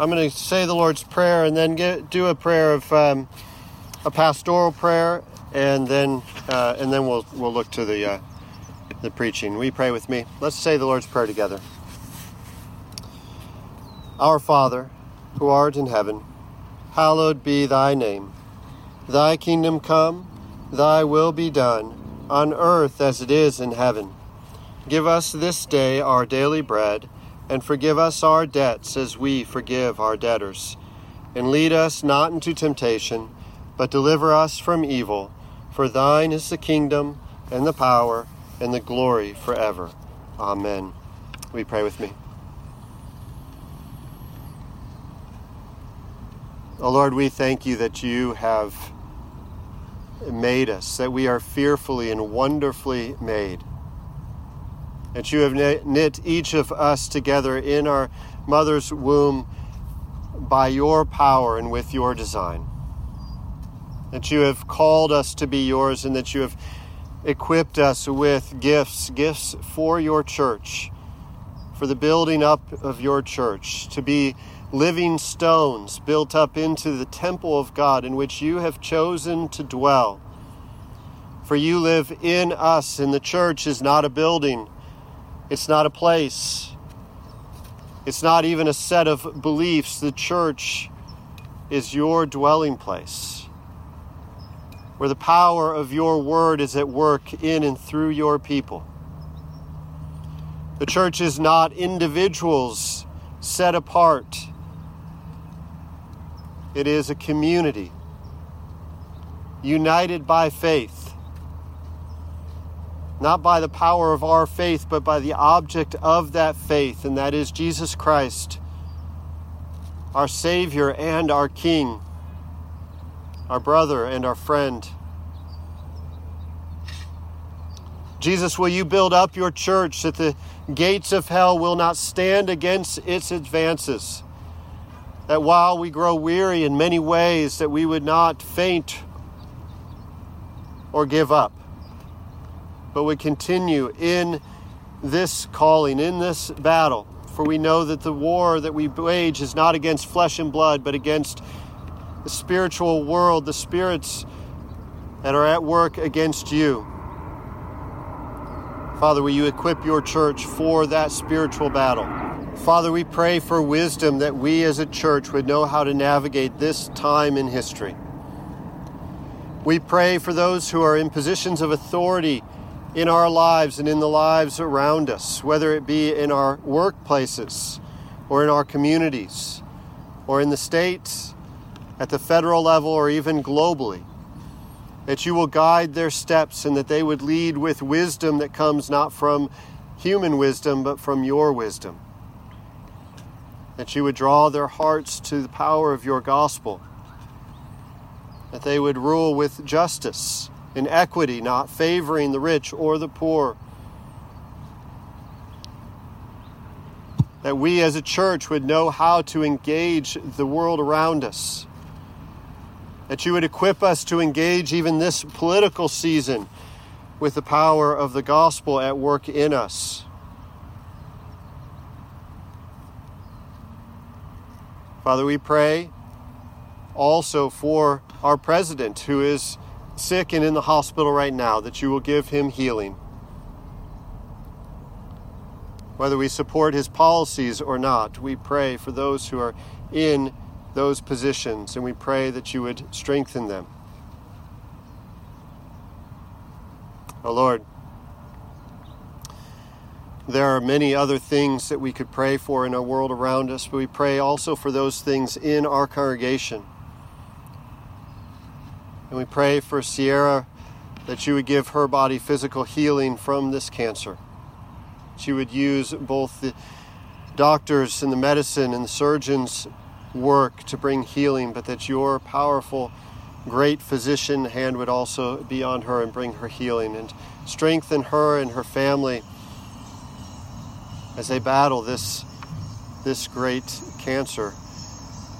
I'm going to say the Lord's prayer and then get, do a prayer of um, a pastoral prayer, and then uh, and then we'll we'll look to the uh, the preaching. We pray with me. Let's say the Lord's prayer together. Our Father, who art in heaven, hallowed be thy name. Thy kingdom come, thy will be done, on earth as it is in heaven. Give us this day our daily bread, and forgive us our debts as we forgive our debtors. And lead us not into temptation, but deliver us from evil. For thine is the kingdom, and the power, and the glory forever. Amen. We pray with me. Oh Lord, we thank you that you have made us, that we are fearfully and wonderfully made. That you have knit each of us together in our mother's womb by your power and with your design. That you have called us to be yours and that you have equipped us with gifts, gifts for your church, for the building up of your church, to be living stones built up into the temple of God in which you have chosen to dwell. For you live in us, and the church is not a building, it's not a place, it's not even a set of beliefs. The church is your dwelling place, where the power of your word is at work in and through your people. The church is not individuals set apart it is a community united by faith. Not by the power of our faith, but by the object of that faith, and that is Jesus Christ, our Savior and our King, our brother and our friend. Jesus, will you build up your church that the gates of hell will not stand against its advances? that while we grow weary in many ways, that we would not faint or give up, but would continue in this calling, in this battle. For we know that the war that we wage is not against flesh and blood, but against the spiritual world, the spirits that are at work against you. Father, will you equip your church for that spiritual battle? Father, we pray for wisdom that we as a church would know how to navigate this time in history. We pray for those who are in positions of authority in our lives and in the lives around us, whether it be in our workplaces or in our communities or in the states, at the federal level, or even globally. That you will guide their steps and that they would lead with wisdom that comes not from human wisdom, but from your wisdom that you would draw their hearts to the power of your gospel, that they would rule with justice and equity, not favoring the rich or the poor. That we as a church would know how to engage the world around us. That you would equip us to engage even this political season with the power of the gospel at work in us. Father, we pray also for our president who is sick and in the hospital right now, that you will give him healing. Whether we support his policies or not, we pray for those who are in those positions and we pray that you would strengthen them. Oh Lord, there are many other things that we could pray for in our world around us, but we pray also for those things in our congregation. And we pray for Sierra that you would give her body physical healing from this cancer. She would use both the doctors and the medicine and the surgeons' work to bring healing, but that your powerful, great physician hand would also be on her and bring her healing and strengthen her and her family as they battle this, this great cancer.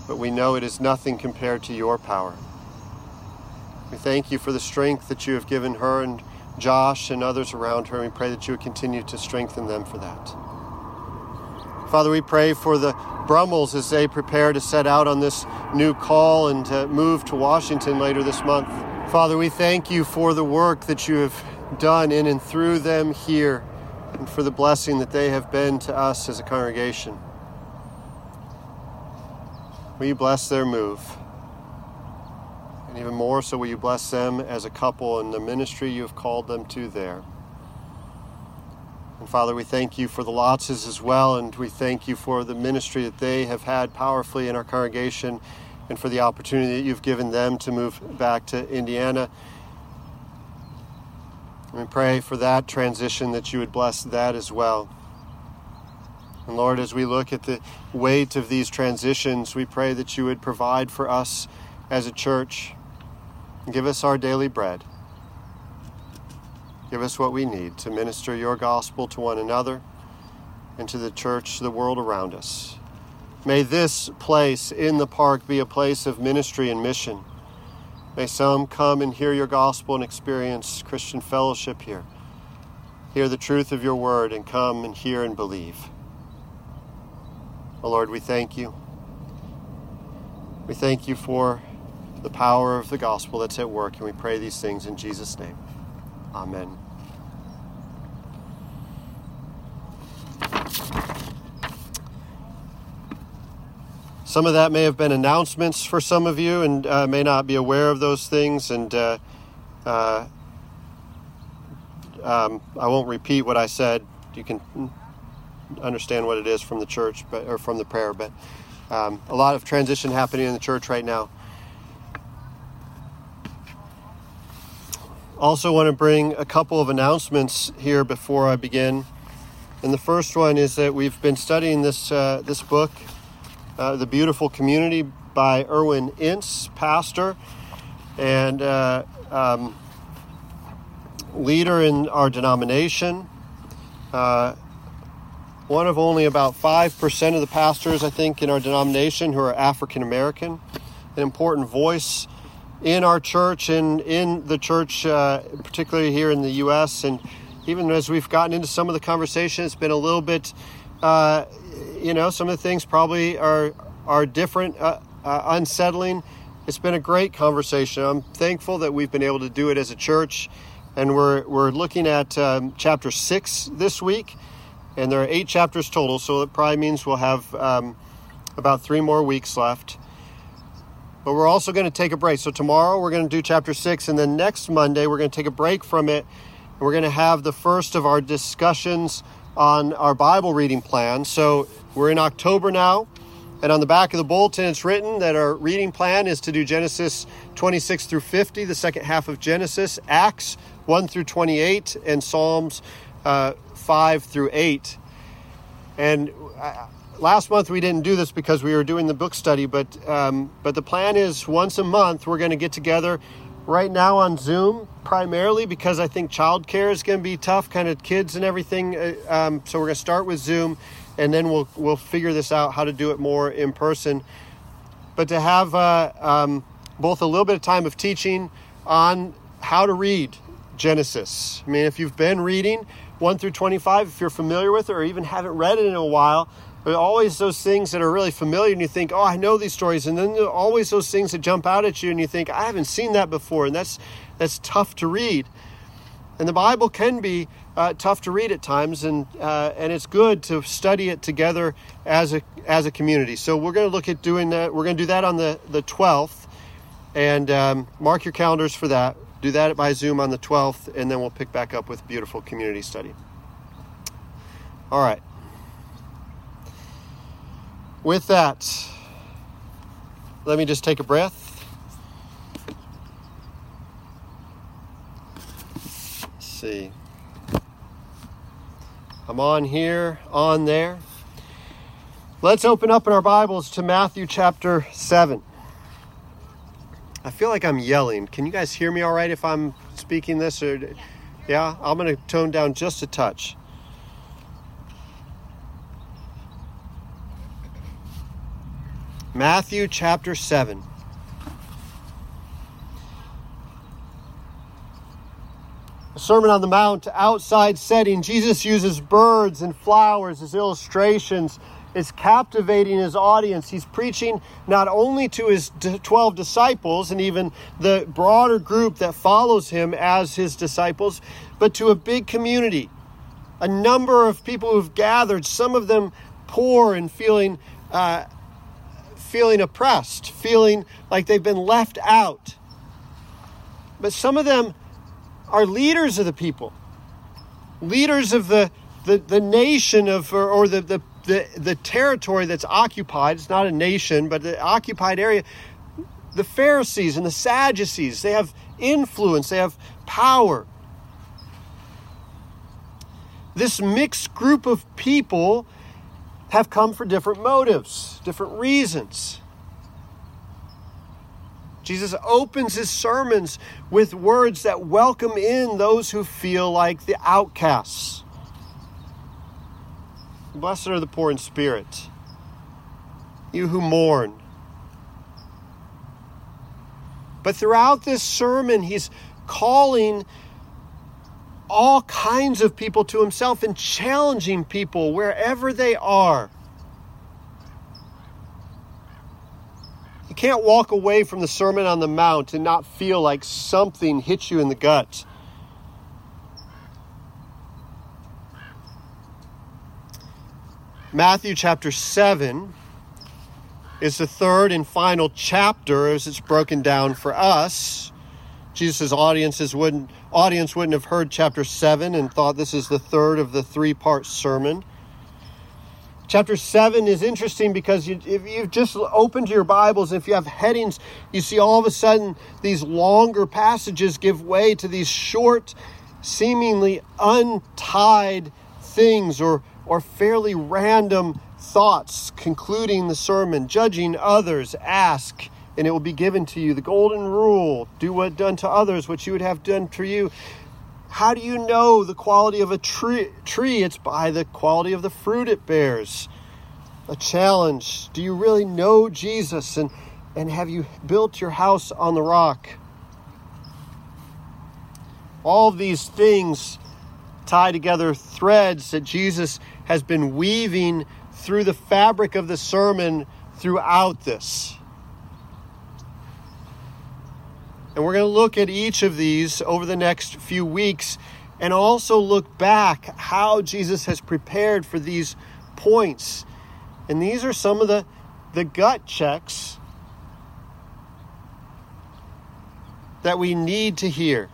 But we know it is nothing compared to your power. We thank you for the strength that you have given her and Josh and others around her, we pray that you would continue to strengthen them for that. Father, we pray for the Brummels as they prepare to set out on this new call and to move to Washington later this month. Father, we thank you for the work that you have done in and through them here and for the blessing that they have been to us as a congregation. Will you bless their move? And even more so, will you bless them as a couple in the ministry you have called them to there? And Father, we thank you for the Lotzes as well, and we thank you for the ministry that they have had powerfully in our congregation and for the opportunity that you've given them to move back to Indiana. And we pray for that transition that you would bless that as well. And Lord, as we look at the weight of these transitions, we pray that you would provide for us as a church. Give us our daily bread. Give us what we need to minister your gospel to one another and to the church, the world around us. May this place in the park be a place of ministry and mission. May some come and hear your gospel and experience Christian fellowship here. Hear the truth of your word and come and hear and believe. Oh Lord, we thank you. We thank you for the power of the gospel that's at work, and we pray these things in Jesus' name. Amen. Some of that may have been announcements for some of you and uh, may not be aware of those things. And uh, uh, um, I won't repeat what I said. You can understand what it is from the church but, or from the prayer. But um, a lot of transition happening in the church right now. Also, want to bring a couple of announcements here before I begin. And the first one is that we've been studying this uh, this book, uh, "The Beautiful Community" by Irwyn Ince, pastor and uh, um, leader in our denomination. Uh, one of only about five percent of the pastors, I think, in our denomination who are African American. An important voice in our church and in the church, uh, particularly here in the U.S. And even as we've gotten into some of the conversation, it's been a little bit, uh, you know, some of the things probably are are different, uh, uh unsettling. It's been a great conversation. I'm thankful that we've been able to do it as a church, and we're we're looking at um, chapter six this week, and there are eight chapters total, so it probably means we'll have um, about three more weeks left. But we're also going to take a break. So tomorrow we're going to do chapter six, and then next Monday we're going to take a break from it. And we're going to have the first of our discussions on our Bible reading plan. So we're in October now, and on the back of the bulletin it's written that our reading plan is to do Genesis 26 through 50, the second half of Genesis, Acts 1 through 28, and Psalms uh, 5 through 8. And uh, last month we didn't do this because we were doing the book study, but um, but the plan is once a month we're going to get together. Right now on Zoom, primarily because I think childcare is going to be tough, kind of kids and everything. Uh, um, so we're going to start with Zoom, and then we'll we'll figure this out how to do it more in person. But to have uh, um, both a little bit of time of teaching on how to read Genesis. I mean, if you've been reading 1 through 25, if you're familiar with it or even haven't read it in a while, always those things that are really familiar, and you think, oh, I know these stories. And then always those things that jump out at you, and you think, I haven't seen that before. And that's, that's tough to read. And the Bible can be uh, tough to read at times, and, uh, and it's good to study it together as a, as a community. So we're going to look at doing that. We're going to do that on the, the 12th, and um, mark your calendars for that. Do that by Zoom on the 12th, and then we'll pick back up with beautiful community study. All right with that, let me just take a breath. Let's see. I'm on here, on there. Let's open up in our Bibles to Matthew chapter 7. I feel like I'm yelling. Can you guys hear me all right if I'm speaking this? Or, yeah, I'm going to tone down just a touch. Matthew chapter 7. A Sermon on the Mount outside setting. Jesus uses birds and flowers as illustrations is captivating his audience. He's preaching not only to his 12 disciples and even the broader group that follows him as his disciples, but to a big community. A number of people who've gathered, some of them poor and feeling, uh, feeling oppressed, feeling like they've been left out. But some of them are leaders of the people, leaders of the, the, the nation of, or, or the, the the, the territory that's occupied, it's not a nation, but the occupied area, the Pharisees and the Sadducees, they have influence, they have power. This mixed group of people have come for different motives, different reasons. Jesus opens his sermons with words that welcome in those who feel like the outcasts. Blessed are the poor in spirit, you who mourn. But throughout this sermon, he's calling all kinds of people to himself and challenging people wherever they are. You can't walk away from the Sermon on the Mount and not feel like something hits you in the gut. Matthew chapter 7 is the third and final chapter as it's broken down for us. Jesus' audiences wouldn't, audience wouldn't have heard chapter 7 and thought this is the third of the three part sermon. Chapter 7 is interesting because you, if you've just opened your Bibles, if you have headings, you see all of a sudden these longer passages give way to these short, seemingly untied things or or fairly random thoughts concluding the sermon, judging others, ask, and it will be given to you. The golden rule do what done to others, what you would have done to you. How do you know the quality of a tree? tree? It's by the quality of the fruit it bears. A challenge. Do you really know Jesus? And, and have you built your house on the rock? All these things tie together threads that Jesus has been weaving through the fabric of the sermon throughout this. And we're going to look at each of these over the next few weeks and also look back how Jesus has prepared for these points. And these are some of the, the gut checks that we need to hear.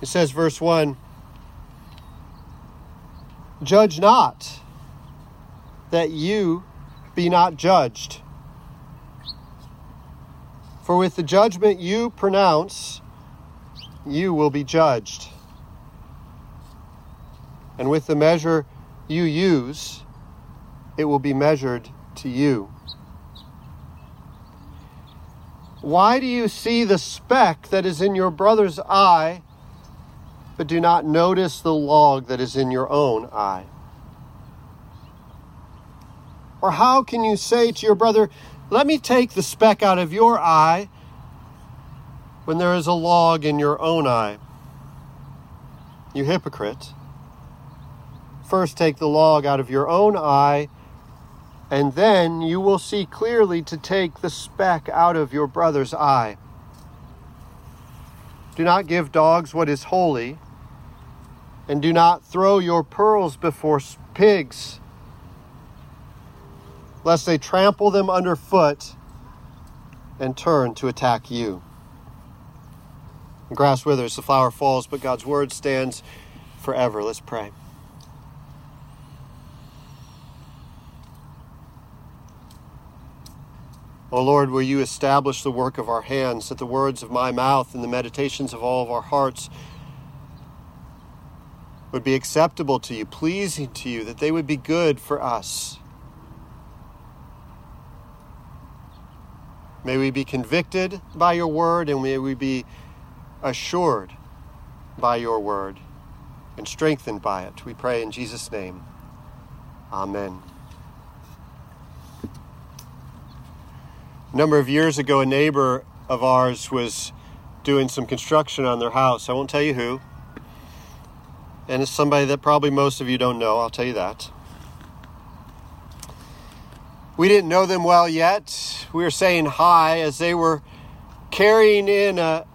It says, verse 1 Judge not, that you be not judged. For with the judgment you pronounce, you will be judged. And with the measure you use, it will be measured to you. Why do you see the speck that is in your brother's eye? but do not notice the log that is in your own eye? Or how can you say to your brother, Let me take the speck out of your eye, when there is a log in your own eye? You hypocrite. First take the log out of your own eye, and then you will see clearly to take the speck out of your brother's eye. Do not give dogs what is holy and do not throw your pearls before pigs, lest they trample them underfoot and turn to attack you. The grass withers, the flower falls, but God's word stands forever. Let's pray. O oh Lord, will you establish the work of our hands, that the words of my mouth and the meditations of all of our hearts would be acceptable to you, pleasing to you, that they would be good for us. May we be convicted by your word and may we be assured by your word and strengthened by it. We pray in Jesus' name. Amen. A number of years ago, a neighbor of ours was doing some construction on their house. I won't tell you who. and it's somebody that probably most of you don't know, I'll tell you that. We didn't know them well yet. We were saying hi as they were carrying in a,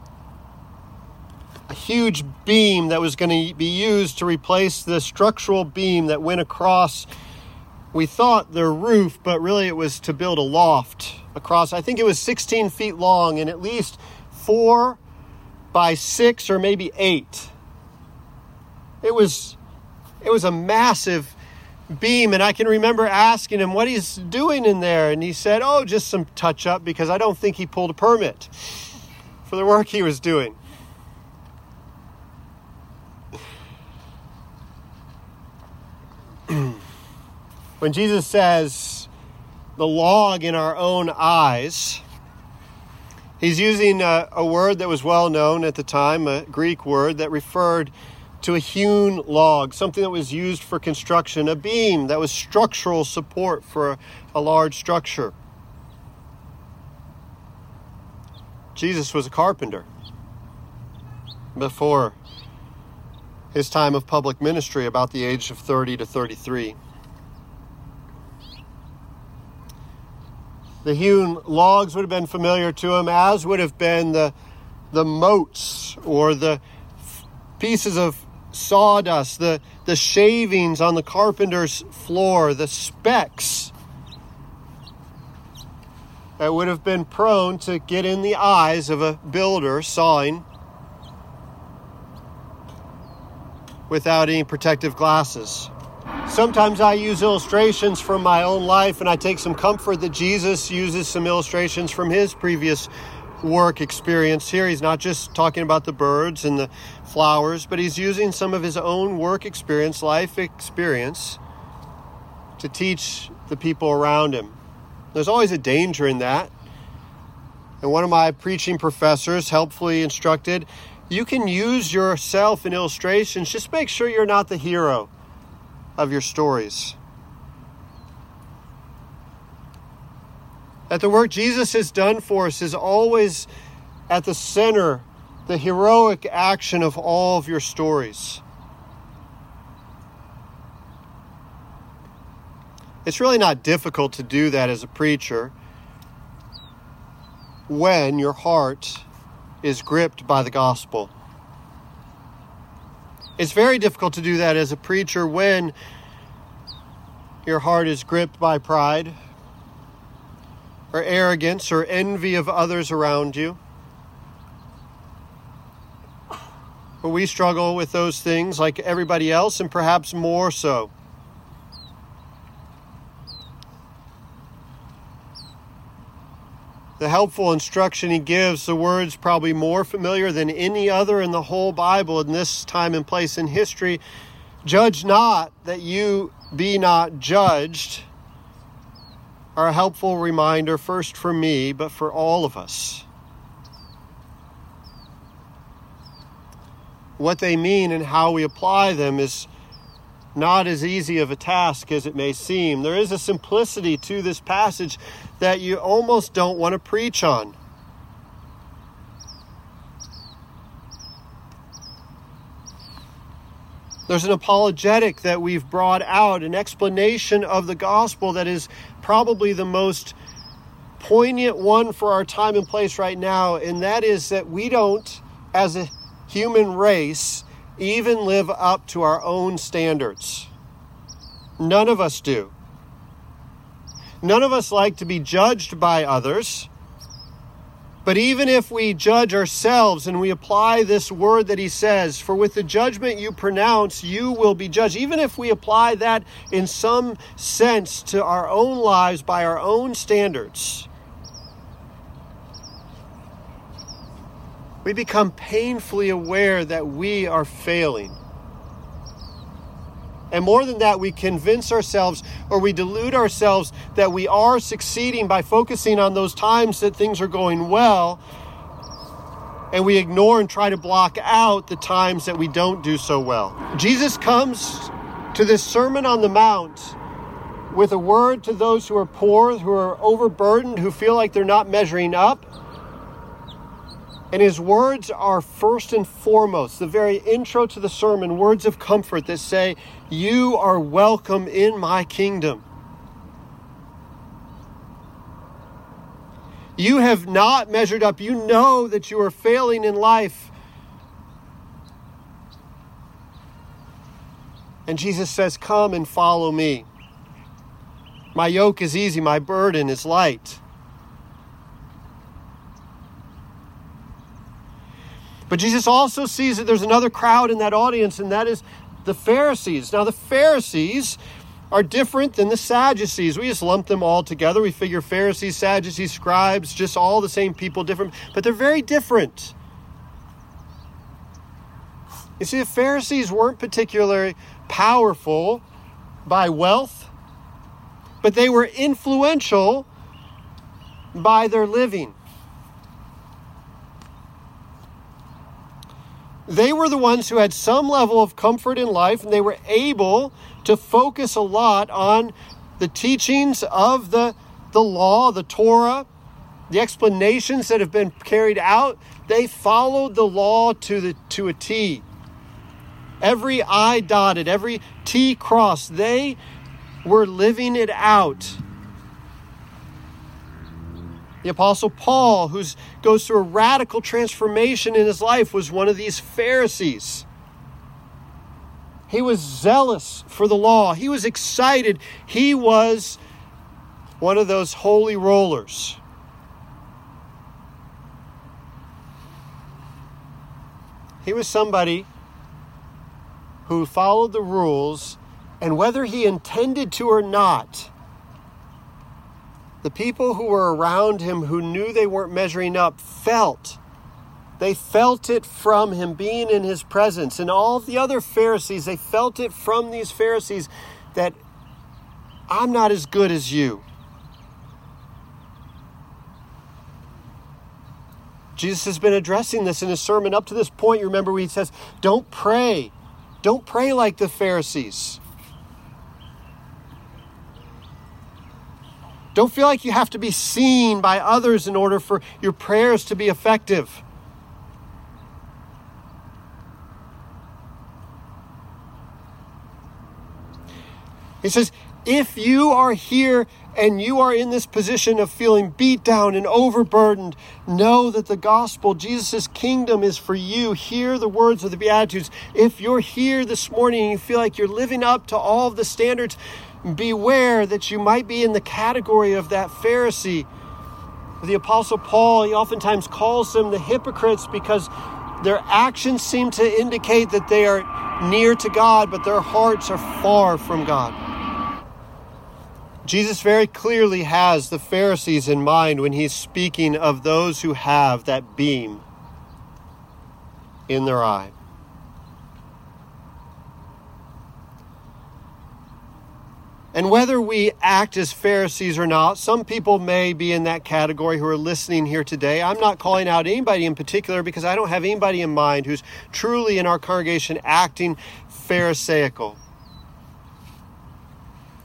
a huge beam that was going to be used to replace the structural beam that went across, we thought, their roof, but really it was to build a loft across. I think it was 16 feet long and at least four by six or maybe eight. It was, it was a massive beam and I can remember asking him what he's doing in there and he said, "Oh, just some touch up because I don't think he pulled a permit for the work he was doing." when Jesus says the log in our own eyes, he's using a, a word that was well known at the time, a Greek word that referred to a hewn log, something that was used for construction, a beam that was structural support for a, large structure. Jesus was a carpenter before his time of public ministry, about the age of 30 to 33. The hewn logs would have been familiar to him, as would have been the, the motes or the pieces of sawdust, the, the shavings on the carpenter's floor, the specks that would have been prone to get in the eyes of a builder sawing without any protective glasses. Sometimes I use illustrations from my own life, and I take some comfort that Jesus uses some illustrations from his previous work experience here. He's not just talking about the birds and the flowers, but he's using some of his own work experience, life experience, to teach the people around him. There's always a danger in that. And one of my preaching professors helpfully instructed you can use yourself in illustrations, just make sure you're not the hero of your stories. That the work Jesus has done for us is always at the center, the heroic action of all of your stories. It's really not difficult to do that as a preacher when your heart is gripped by the gospel. It's very difficult to do that as a preacher when your heart is gripped by pride or arrogance or envy of others around you. But we struggle with those things like everybody else, and perhaps more so. the helpful instruction he gives, the words probably more familiar than any other in the whole Bible in this time and place in history. Judge not that you be not judged, are a helpful reminder, first for me, but for all of us. What they mean and how we apply them is not as easy of a task as it may seem. There is a simplicity to this passage that you almost don't want to preach on. There's an apologetic that we've brought out, an explanation of the gospel that is probably the most poignant one for our time and place right now, and that is that we don't, as a human race, even live up to our own standards. None of us do. None of us like to be judged by others. But even if we judge ourselves and we apply this word that he says, for with the judgment you pronounce, you will be judged, even if we apply that in some sense to our own lives by our own standards, we become painfully aware that we are failing. And more than that, we convince ourselves or we delude ourselves that we are succeeding by focusing on those times that things are going well. And we ignore and try to block out the times that we don't do so well. Jesus comes to this Sermon on the Mount with a word to those who are poor, who are overburdened, who feel like they're not measuring up. And his words are first and foremost, the very intro to the sermon, words of comfort that say, You are welcome in my kingdom. You have not measured up. You know that you are failing in life. And Jesus says, Come and follow me. My yoke is easy, my burden is light. But Jesus also sees that there's another crowd in that audience, and that is the Pharisees. Now, the Pharisees are different than the Sadducees. We just lump them all together. We figure Pharisees, Sadducees, scribes, just all the same people, different, but they're very different. You see, the Pharisees weren't particularly powerful by wealth, but they were influential by their living. They were the ones who had some level of comfort in life, and they were able to focus a lot on the teachings of the, the law, the Torah, the explanations that have been carried out. They followed the law to, the, to a T. Every I dotted, every T crossed, they were living it out. The Apostle Paul, who goes through a radical transformation in his life, was one of these Pharisees. He was zealous for the law, he was excited. He was one of those holy rollers. He was somebody who followed the rules, and whether he intended to or not, the people who were around him who knew they weren't measuring up felt. They felt it from him being in his presence. And all the other Pharisees, they felt it from these Pharisees that I'm not as good as you. Jesus has been addressing this in his sermon up to this point. You remember he says, Don't pray. Don't pray like the Pharisees. Don't feel like you have to be seen by others in order for your prayers to be effective. He says, if you are here and you are in this position of feeling beat down and overburdened, know that the gospel, Jesus' kingdom, is for you. Hear the words of the Beatitudes. If you're here this morning and you feel like you're living up to all of the standards, beware that you might be in the category of that Pharisee. The Apostle Paul, he oftentimes calls them the hypocrites because their actions seem to indicate that they are near to God, but their hearts are far from God. Jesus very clearly has the Pharisees in mind when he's speaking of those who have that beam in their eye. And whether we act as Pharisees or not, some people may be in that category who are listening here today. I'm not calling out anybody in particular because I don't have anybody in mind who's truly in our congregation acting Pharisaical.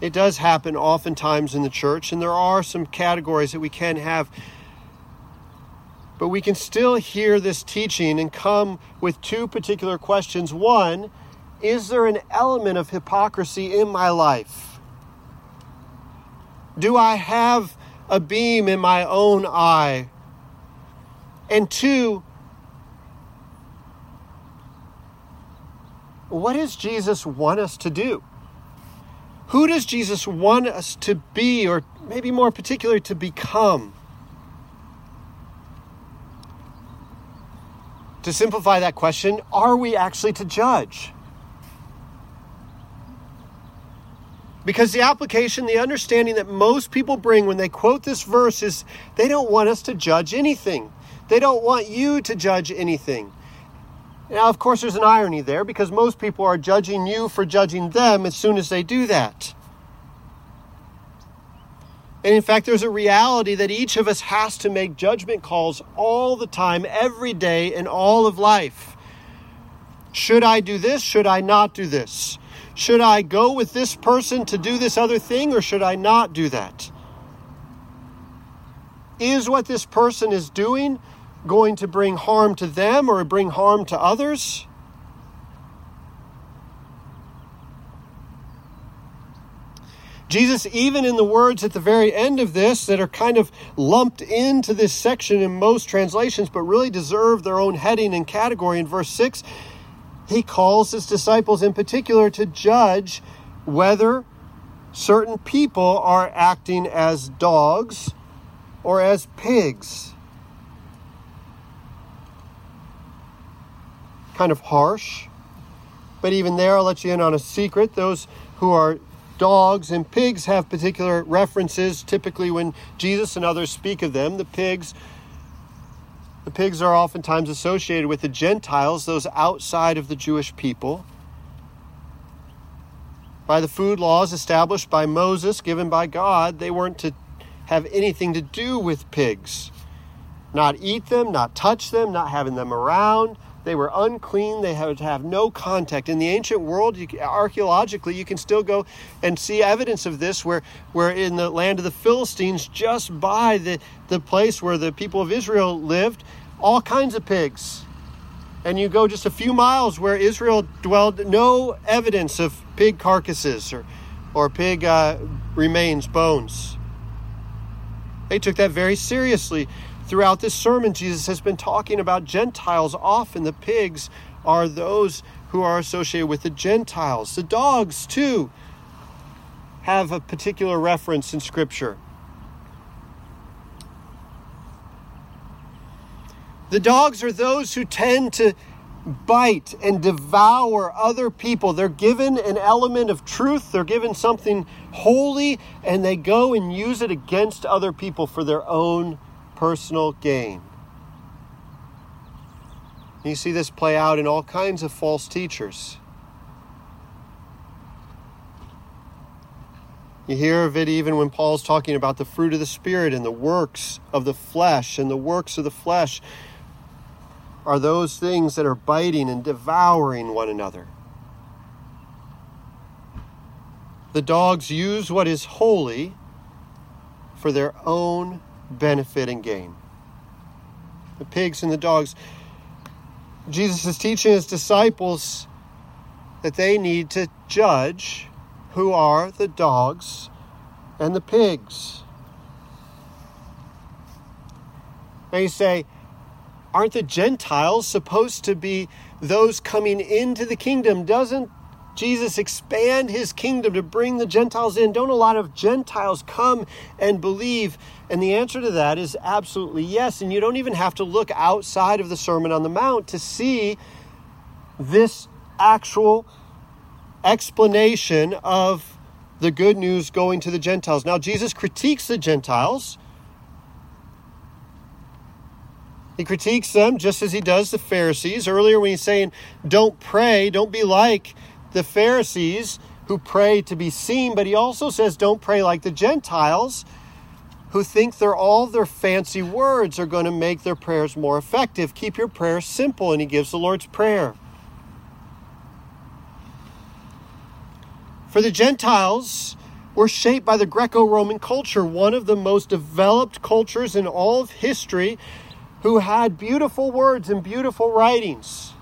It does happen oftentimes in the church, and there are some categories that we can have. But we can still hear this teaching and come with two particular questions. One, is there an element of hypocrisy in my life? Do I have a beam in my own eye? And two, what does Jesus want us to do? Who does Jesus want us to be, or maybe more particularly, to become? To simplify that question, are we actually to judge? Because the application, the understanding that most people bring when they quote this verse is they don't want us to judge anything. They don't want you to judge anything. Now, of course, there's an irony there because most people are judging you for judging them as soon as they do that. And in fact, there's a reality that each of us has to make judgment calls all the time, every day, in all of life. Should I do this? Should I not do this? Should I go with this person to do this other thing or should I not do that? Is what this person is doing going to bring harm to them or bring harm to others? Jesus, even in the words at the very end of this that are kind of lumped into this section in most translations, but really deserve their own heading and category in verse 6, he calls his disciples in particular to judge whether certain people are acting as dogs or as pigs. Kind of harsh, but even there, I'll let you in on a secret. Those who are dogs and pigs have particular references typically when Jesus and others speak of them. The pigs the pigs are oftentimes associated with the Gentiles, those outside of the Jewish people. By the food laws established by Moses, given by God, they weren't to have anything to do with pigs. Not eat them, not touch them, not having them around. They were unclean. They had to have no contact. In the ancient world, you, archaeologically, you can still go and see evidence of this where, where in the land of the Philistines, just by the, the place where the people of Israel lived, all kinds of pigs. And you go just a few miles where Israel dwelled, no evidence of pig carcasses or, or pig uh, remains, bones. They took that very seriously. Throughout this sermon, Jesus has been talking about Gentiles. Often the pigs are those who are associated with the Gentiles. The dogs, too, have a particular reference in Scripture. The dogs are those who tend to bite and devour other people. They're given an element of truth, they're given something holy, and they go and use it against other people for their own personal gain. You see this play out in all kinds of false teachers. You hear of it even when Paul's talking about the fruit of the Spirit and the works of the flesh. And the works of the flesh are those things that are biting and devouring one another. The dogs use what is holy for their own benefit and gain. The pigs and the dogs. Jesus is teaching his disciples that they need to judge who are the dogs and the pigs. Now you say, aren't the Gentiles supposed to be those coming into the kingdom? Doesn't Jesus expand his kingdom to bring the Gentiles in? Don't a lot of Gentiles come and believe? And the answer to that is absolutely yes. And you don't even have to look outside of the Sermon on the Mount to see this actual explanation of the good news going to the Gentiles. Now, Jesus critiques the Gentiles. He critiques them just as he does the Pharisees. Earlier, when he's saying, Don't pray, don't be like the Pharisees who pray to be seen, but he also says, don't pray like the Gentiles who think they're all their fancy words are going to make their prayers more effective. Keep your prayers simple, and he gives the Lord's Prayer. For the Gentiles, were shaped by the Greco Roman culture, one of the most developed cultures in all of history, who had beautiful words and beautiful writings.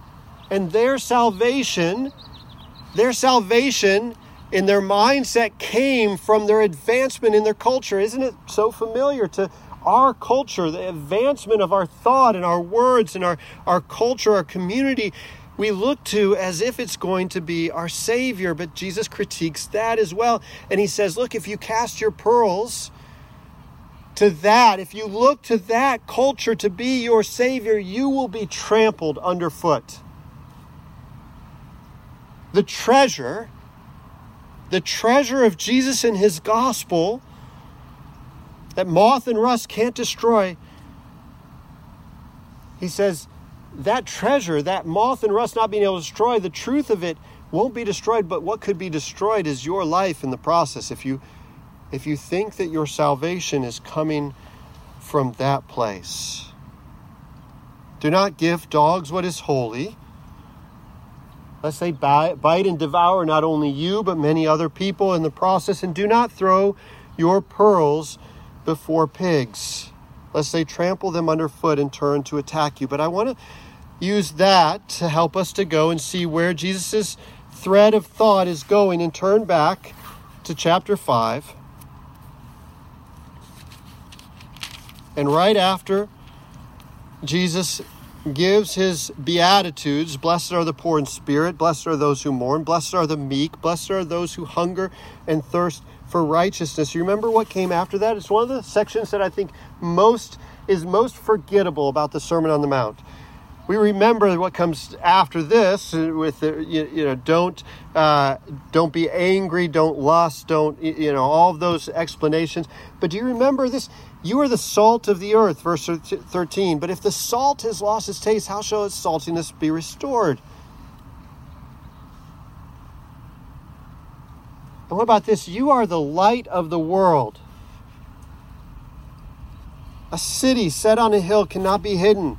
And their salvation their salvation and their mindset came from their advancement in their culture. Isn't it so familiar to our culture, the advancement of our thought and our words and our, our culture, our community? We look to as if it's going to be our Savior, but Jesus critiques that as well. And he says, Look, if you cast your pearls to that, if you look to that culture to be your Savior, you will be trampled underfoot the treasure, the treasure of Jesus and his gospel that moth and rust can't destroy, he says that treasure, that moth and rust not being able to destroy, the truth of it won't be destroyed, but what could be destroyed is your life in the process. If you if you think that your salvation is coming from that place. Do not give dogs what is holy lest they bite and devour not only you, but many other people in the process. And do not throw your pearls before pigs. lest they trample them underfoot and turn to attack you. But I want to use that to help us to go and see where Jesus' thread of thought is going and turn back to chapter 5. And right after Jesus gives his beatitudes blessed are the poor in spirit, blessed are those who mourn, blessed are the meek, blessed are those who hunger and thirst for righteousness. You remember what came after that? It's one of the sections that I think most is most forgettable about the Sermon on the Mount. We remember what comes after this with the, you, you know don't uh, don't be angry, don't lust, don't you know all of those explanations. But do you remember this? You are the salt of the earth, verse 13. But if the salt has lost its taste, how shall its saltiness be restored? And what about this? You are the light of the world. A city set on a hill cannot be hidden.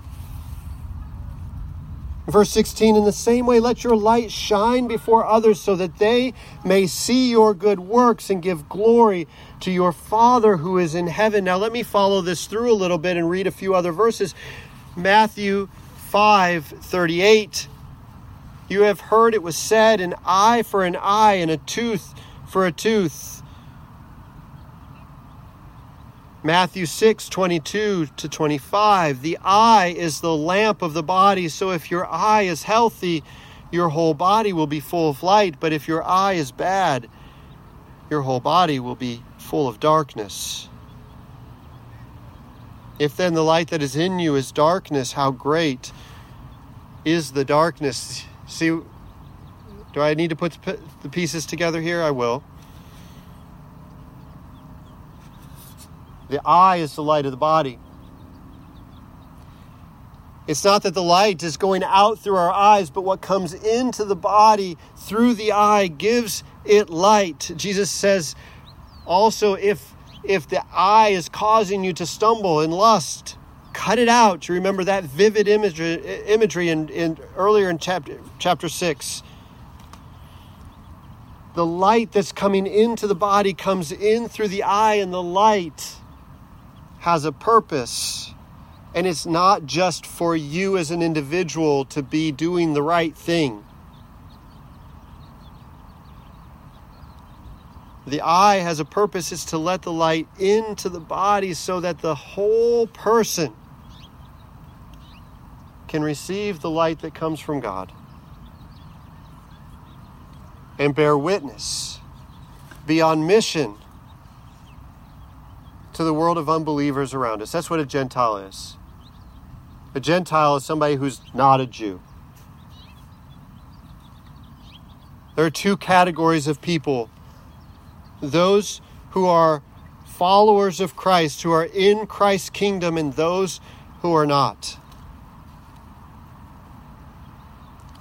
Verse 16, in the same way, let your light shine before others so that they may see your good works and give glory to your Father who is in heaven. Now, let me follow this through a little bit and read a few other verses. Matthew 5 38. You have heard it was said, an eye for an eye and a tooth for a tooth. Matthew 6, 22 to 25. The eye is the lamp of the body, so if your eye is healthy, your whole body will be full of light. But if your eye is bad, your whole body will be full of darkness. If then the light that is in you is darkness, how great is the darkness? See, do I need to put the pieces together here? I will. The eye is the light of the body. It's not that the light is going out through our eyes, but what comes into the body through the eye gives it light. Jesus says also if if the eye is causing you to stumble in lust, cut it out. You remember that vivid imagery, imagery in, in earlier in chapter chapter six. The light that's coming into the body comes in through the eye, and the light has a purpose. And it's not just for you as an individual to be doing the right thing. The eye has a purpose, it's to let the light into the body so that the whole person can receive the light that comes from God and bear witness, be on mission to the world of unbelievers around us. That's what a Gentile is. A Gentile is somebody who's not a Jew. There are two categories of people those who are followers of Christ, who are in Christ's kingdom, and those who are not.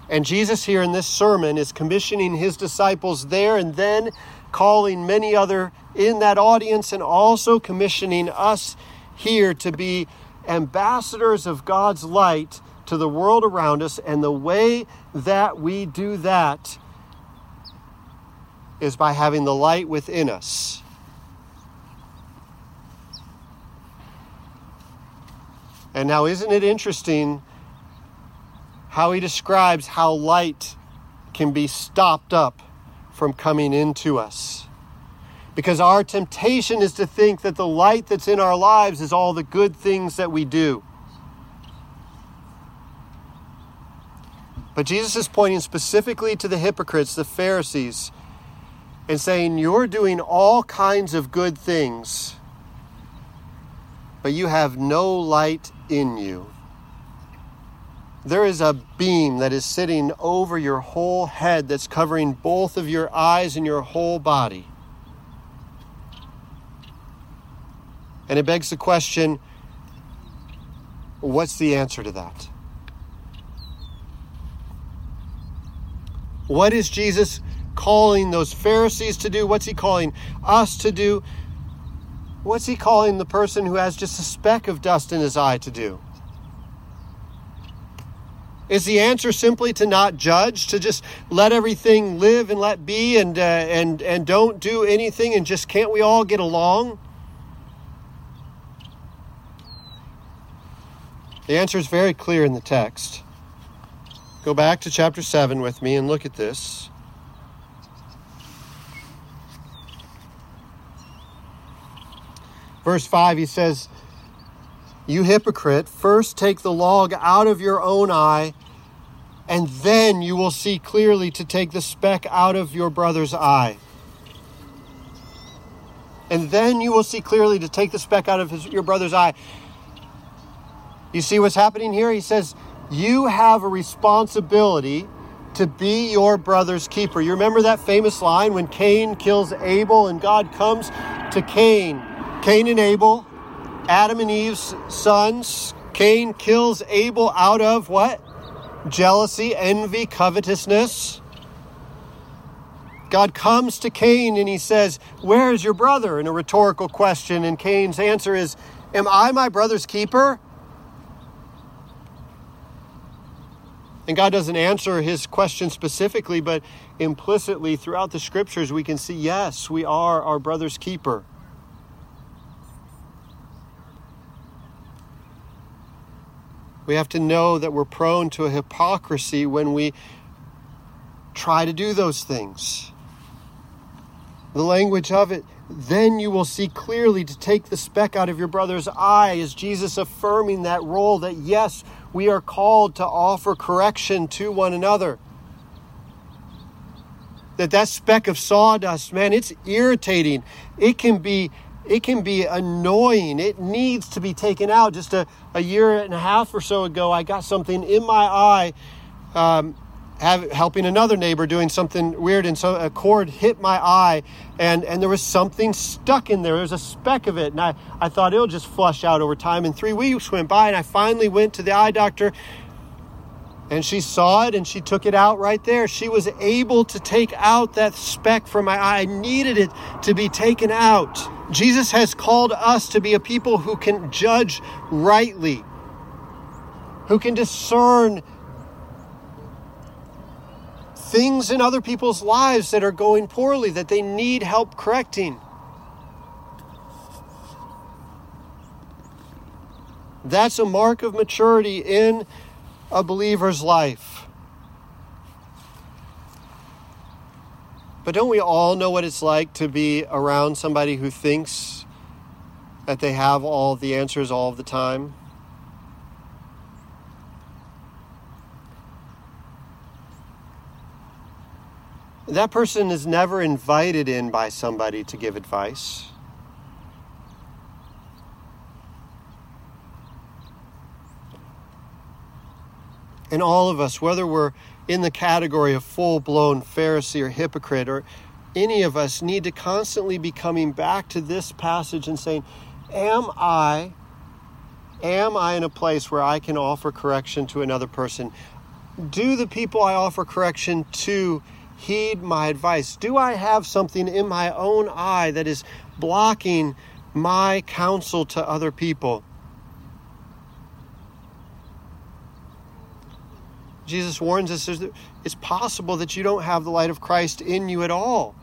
And Jesus, here in this sermon, is commissioning his disciples there and then calling many other in that audience and also commissioning us here to be ambassadors of God's light to the world around us. And the way that we do that is by having the light within us. And now, isn't it interesting how he describes how light can be stopped up from coming into us? Because our temptation is to think that the light that's in our lives is all the good things that we do. But Jesus is pointing specifically to the hypocrites, the Pharisees, and saying, You're doing all kinds of good things, but you have no light in you. There is a beam that is sitting over your whole head that's covering both of your eyes and your whole body. And it begs the question what's the answer to that? What is Jesus calling those Pharisees to do? What's he calling us to do? What's he calling the person who has just a speck of dust in his eye to do? Is the answer simply to not judge, to just let everything live and let be, and uh, and and don't do anything, and just can't we all get along? The answer is very clear in the text. Go back to chapter 7 with me and look at this. Verse 5, he says, You hypocrite, first take the log out of your own eye, and then you will see clearly to take the speck out of your brother's eye. And then you will see clearly to take the speck out of his, your brother's eye. You see what's happening here? He says, You have a responsibility to be your brother's keeper. You remember that famous line when Cain kills Abel and God comes to Cain Cain and Abel, Adam and Eve's sons. Cain kills Abel out of what? Jealousy, envy, covetousness. God comes to Cain and he says, Where is your brother? in a rhetorical question. And Cain's answer is, Am I my brother's keeper? And God doesn't answer his question specifically, but implicitly throughout the scriptures, we can see, yes, we are our brother's keeper. We have to know that we're prone to a hypocrisy when we try to do those things. The language of it, then you will see clearly to take the speck out of your brother's eye, is Jesus affirming that role that yes, we are called to offer correction to one another. That that speck of sawdust, man, it's irritating. It can be it can be annoying. It needs to be taken out. Just a, a year and a half or so ago, I got something in my eye, um, have, helping another neighbor doing something weird, and so a cord hit my eye, and, and there was something stuck in there. There was a speck of it, and I, I thought it'll just flush out over time. And three weeks went by, and I finally went to the eye doctor, and she saw it and she took it out right there. She was able to take out that speck from my eye. I needed it to be taken out. Jesus has called us to be a people who can judge rightly, who can discern things in other people's lives that are going poorly, that they need help correcting. That's a mark of maturity in a believer's life. But don't we all know what it's like to be around somebody who thinks that they have all the answers all the time? That person is never invited in by somebody to give advice. And all of us, whether we're in the category of full blown Pharisee or hypocrite, or any of us, need to constantly be coming back to this passage and saying, Am I, am I in a place where I can offer correction to another person? Do the people I offer correction to heed my advice? Do I have something in my own eye that is blocking my counsel to other people? Jesus warns us it's possible that you don't have the light of Christ in you at all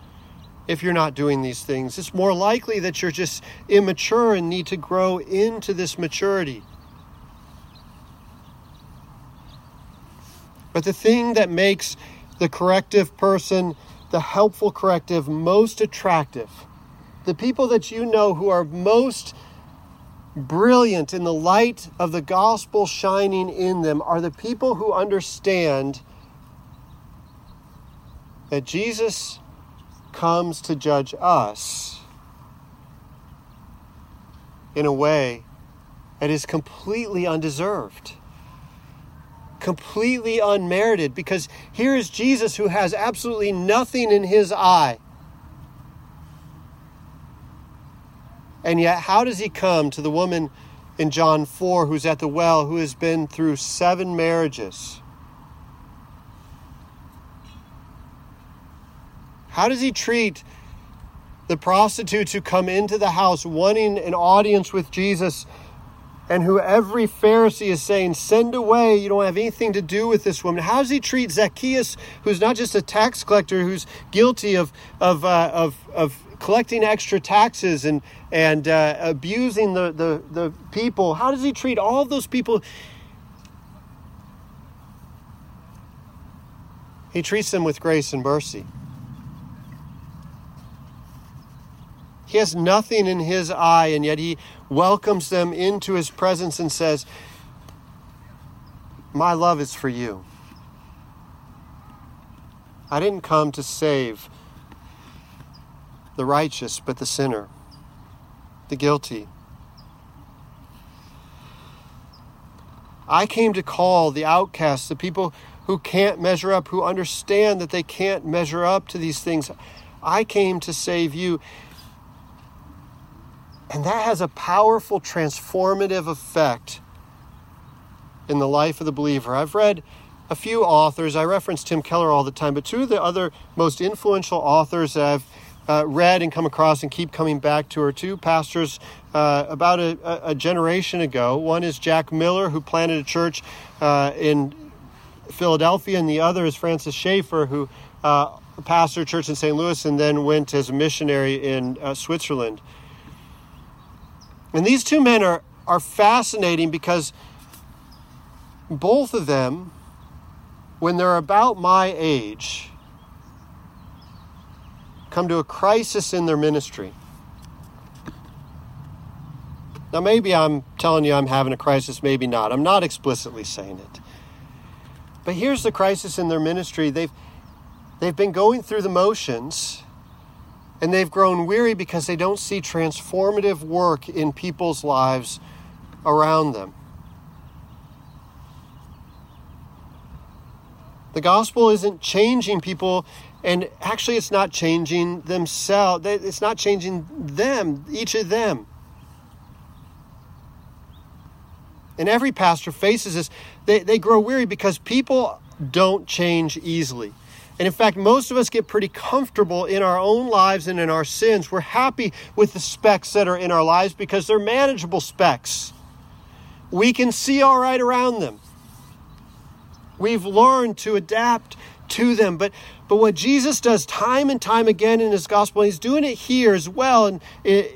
if you're not doing these things. It's more likely that you're just immature and need to grow into this maturity. But the thing that makes the corrective person, the helpful corrective, most attractive, the people that you know who are most brilliant in the light of the gospel shining in them are the people who understand that Jesus comes to judge us in a way that is completely undeserved, completely unmerited, because here is Jesus who has absolutely nothing in his eye And yet, how does he come to the woman in John 4 who's at the well who has been through seven marriages? How does he treat the prostitutes who come into the house wanting an audience with Jesus and who every Pharisee is saying, Send away, you don't have anything to do with this woman? How does he treat Zacchaeus, who's not just a tax collector, who's guilty of, of, uh, of, of collecting extra taxes and and uh, abusing the, the the people. How does he treat all those people? He treats them with grace and mercy. He has nothing in his eye, and yet he welcomes them into his presence and says, My love is for you. I didn't come to save the righteous, but the sinner, the guilty. I came to call the outcasts, the people who can't measure up, who understand that they can't measure up to these things. I came to save you. And that has a powerful transformative effect in the life of the believer. I've read a few authors, I reference Tim Keller all the time, but two of the other most influential authors that I've uh, read and come across and keep coming back to are two pastors uh, about a, a, generation ago. One is Jack Miller, who planted a church uh, in Philadelphia, and the other is Francis Schaeffer, who uh, pastored a church in St. Louis and then went as a missionary in uh, Switzerland. And these two men are, are fascinating because both of them, when they're about my age, come to a crisis in their ministry. Now, maybe I'm telling you I'm having a crisis, maybe not. I'm not explicitly saying it. But here's the crisis in their ministry. They've, they've been going through the motions and they've grown weary because they don't see transformative work in people's lives around them. The gospel isn't changing people, and actually, it's not changing themselves. It's not changing them, each of them. and every pastor faces this, they, they grow weary because people don't change easily. And in fact, most of us get pretty comfortable in our own lives and in our sins. We're happy with the specks that are in our lives because they're manageable specks. We can see all right around them. We've learned to adapt to them. But, but what Jesus does time and time again in his gospel, he's doing it here as well, and it,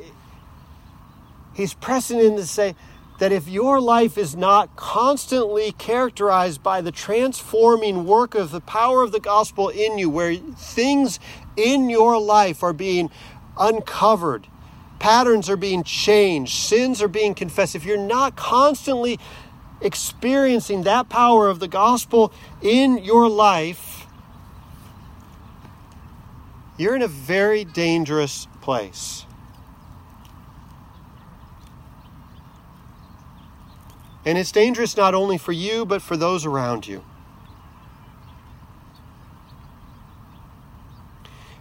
he's pressing in to say, that if your life is not constantly characterized by the transforming work of the power of the gospel in you, where things in your life are being uncovered, patterns are being changed, sins are being confessed, if you're not constantly experiencing that power of the gospel in your life, you're in a very dangerous place. And it's dangerous not only for you, but for those around you.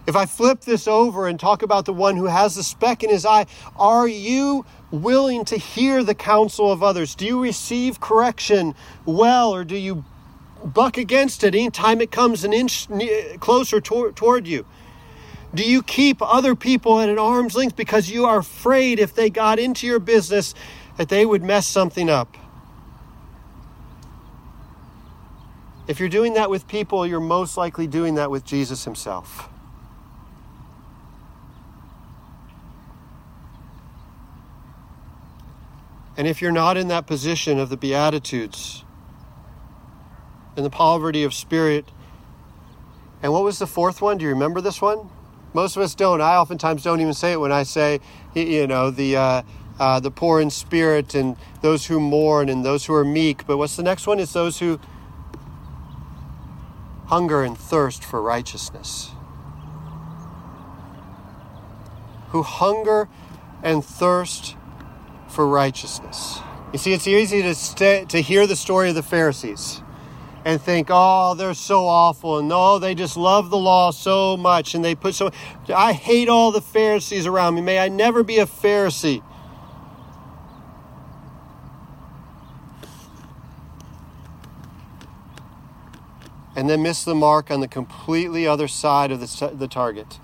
If I flip this over and talk about the one who has the speck in his eye, are you willing to hear the counsel of others? Do you receive correction well, or do you buck against it anytime it comes an inch closer toward, toward you? Do you keep other people at an arm's length because you are afraid if they got into your business that they would mess something up? If you're doing that with people, you're most likely doing that with Jesus himself. And if you're not in that position of the Beatitudes and the poverty of spirit, and what was the fourth one? Do you remember this one? Most of us don't. I oftentimes don't even say it when I say, you know, the uh, uh, the poor in spirit and those who mourn and those who are meek. But what's the next one? It's those who hunger and thirst for righteousness, who hunger and thirst for righteousness. You see, it's easy to, stay, to hear the story of the Pharisees and think, oh, they're so awful, and oh, they just love the law so much, and they put so. I hate all the Pharisees around me. May I never be a Pharisee. and then miss the mark on the completely other side of the, the target.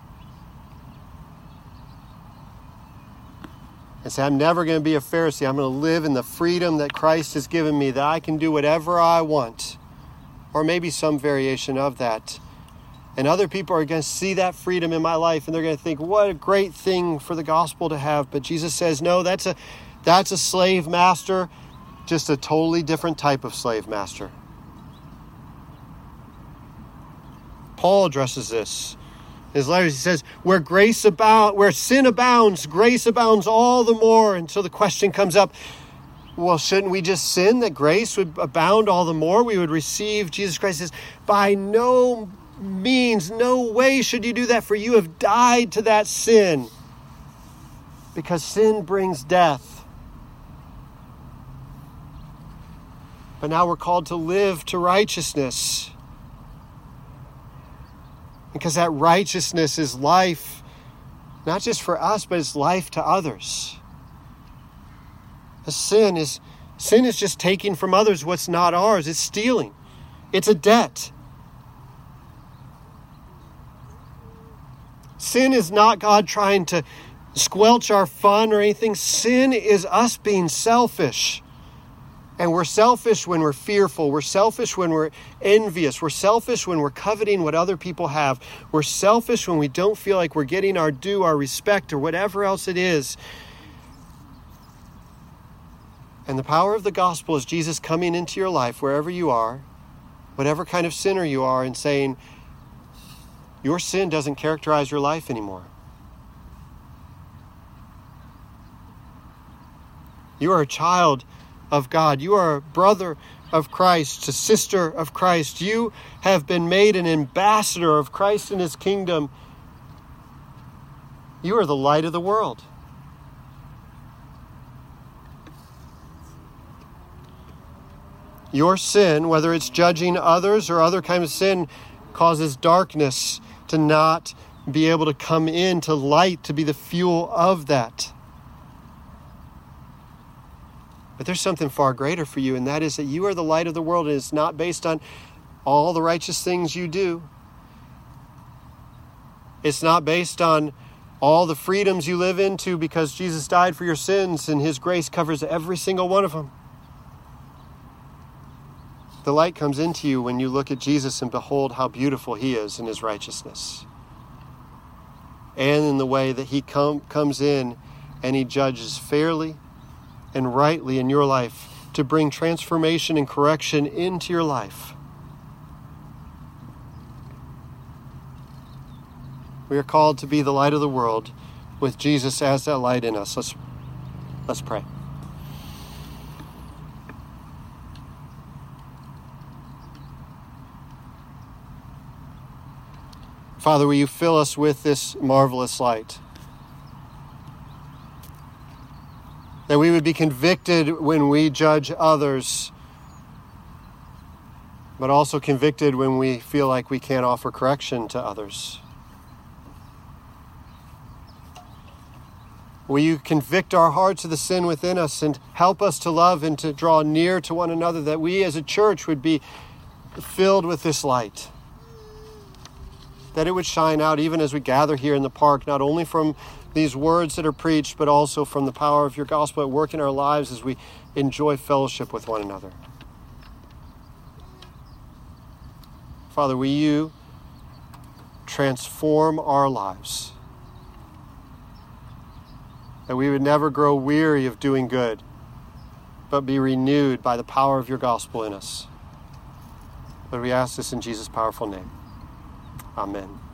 And say, I'm never going to be a Pharisee. I'm going to live in the freedom that Christ has given me, that I can do whatever I want. Or maybe some variation of that. And other people are going to see that freedom in my life and they're going to think, what a great thing for the gospel to have. But Jesus says, no, that's a, that's a slave master, just a totally different type of slave master. Paul addresses this. In his letters, he says, Where grace abound, where sin abounds, grace abounds all the more. And so the question comes up, well, shouldn't we just sin that grace would abound all the more? We would receive Jesus Christ says, by no means, no way should you do that, for you have died to that sin. Because sin brings death. But now we're called to live to righteousness. Because that righteousness is life, not just for us, but it's life to others. A sin is sin is just taking from others what's not ours. It's stealing. It's a debt. Sin is not God trying to squelch our fun or anything. Sin is us being selfish. And we're selfish when we're fearful. We're selfish when we're envious. We're selfish when we're coveting what other people have. We're selfish when we don't feel like we're getting our due, our respect, or whatever else it is. And the power of the gospel is Jesus coming into your life wherever you are, whatever kind of sinner you are, and saying, Your sin doesn't characterize your life anymore. You are a child of God. You are a brother of Christ, a sister of Christ. You have been made an ambassador of Christ and his kingdom. You are the light of the world. Your sin, whether it's judging others or other kind of sin, causes darkness to not be able to come into light to be the fuel of that. But there's something far greater for you, and that is that you are the light of the world, and it's not based on all the righteous things you do. It's not based on all the freedoms you live into because Jesus died for your sins and his grace covers every single one of them. The light comes into you when you look at Jesus and behold how beautiful he is in his righteousness. And in the way that he com- comes in and he judges fairly and rightly in your life to bring transformation and correction into your life. We are called to be the light of the world with Jesus as that light in us. Let's, let's pray. Father, will you fill us with this marvelous light? that we would be convicted when we judge others, but also convicted when we feel like we can't offer correction to others. Will you convict our hearts of the sin within us and help us to love and to draw near to one another, that we as a church would be filled with this light? That it would shine out even as we gather here in the park, not only from these words that are preached, but also from the power of your gospel at work in our lives as we enjoy fellowship with one another. Father, will you transform our lives? That we would never grow weary of doing good, but be renewed by the power of your gospel in us. But we ask this in Jesus' powerful name. Amen.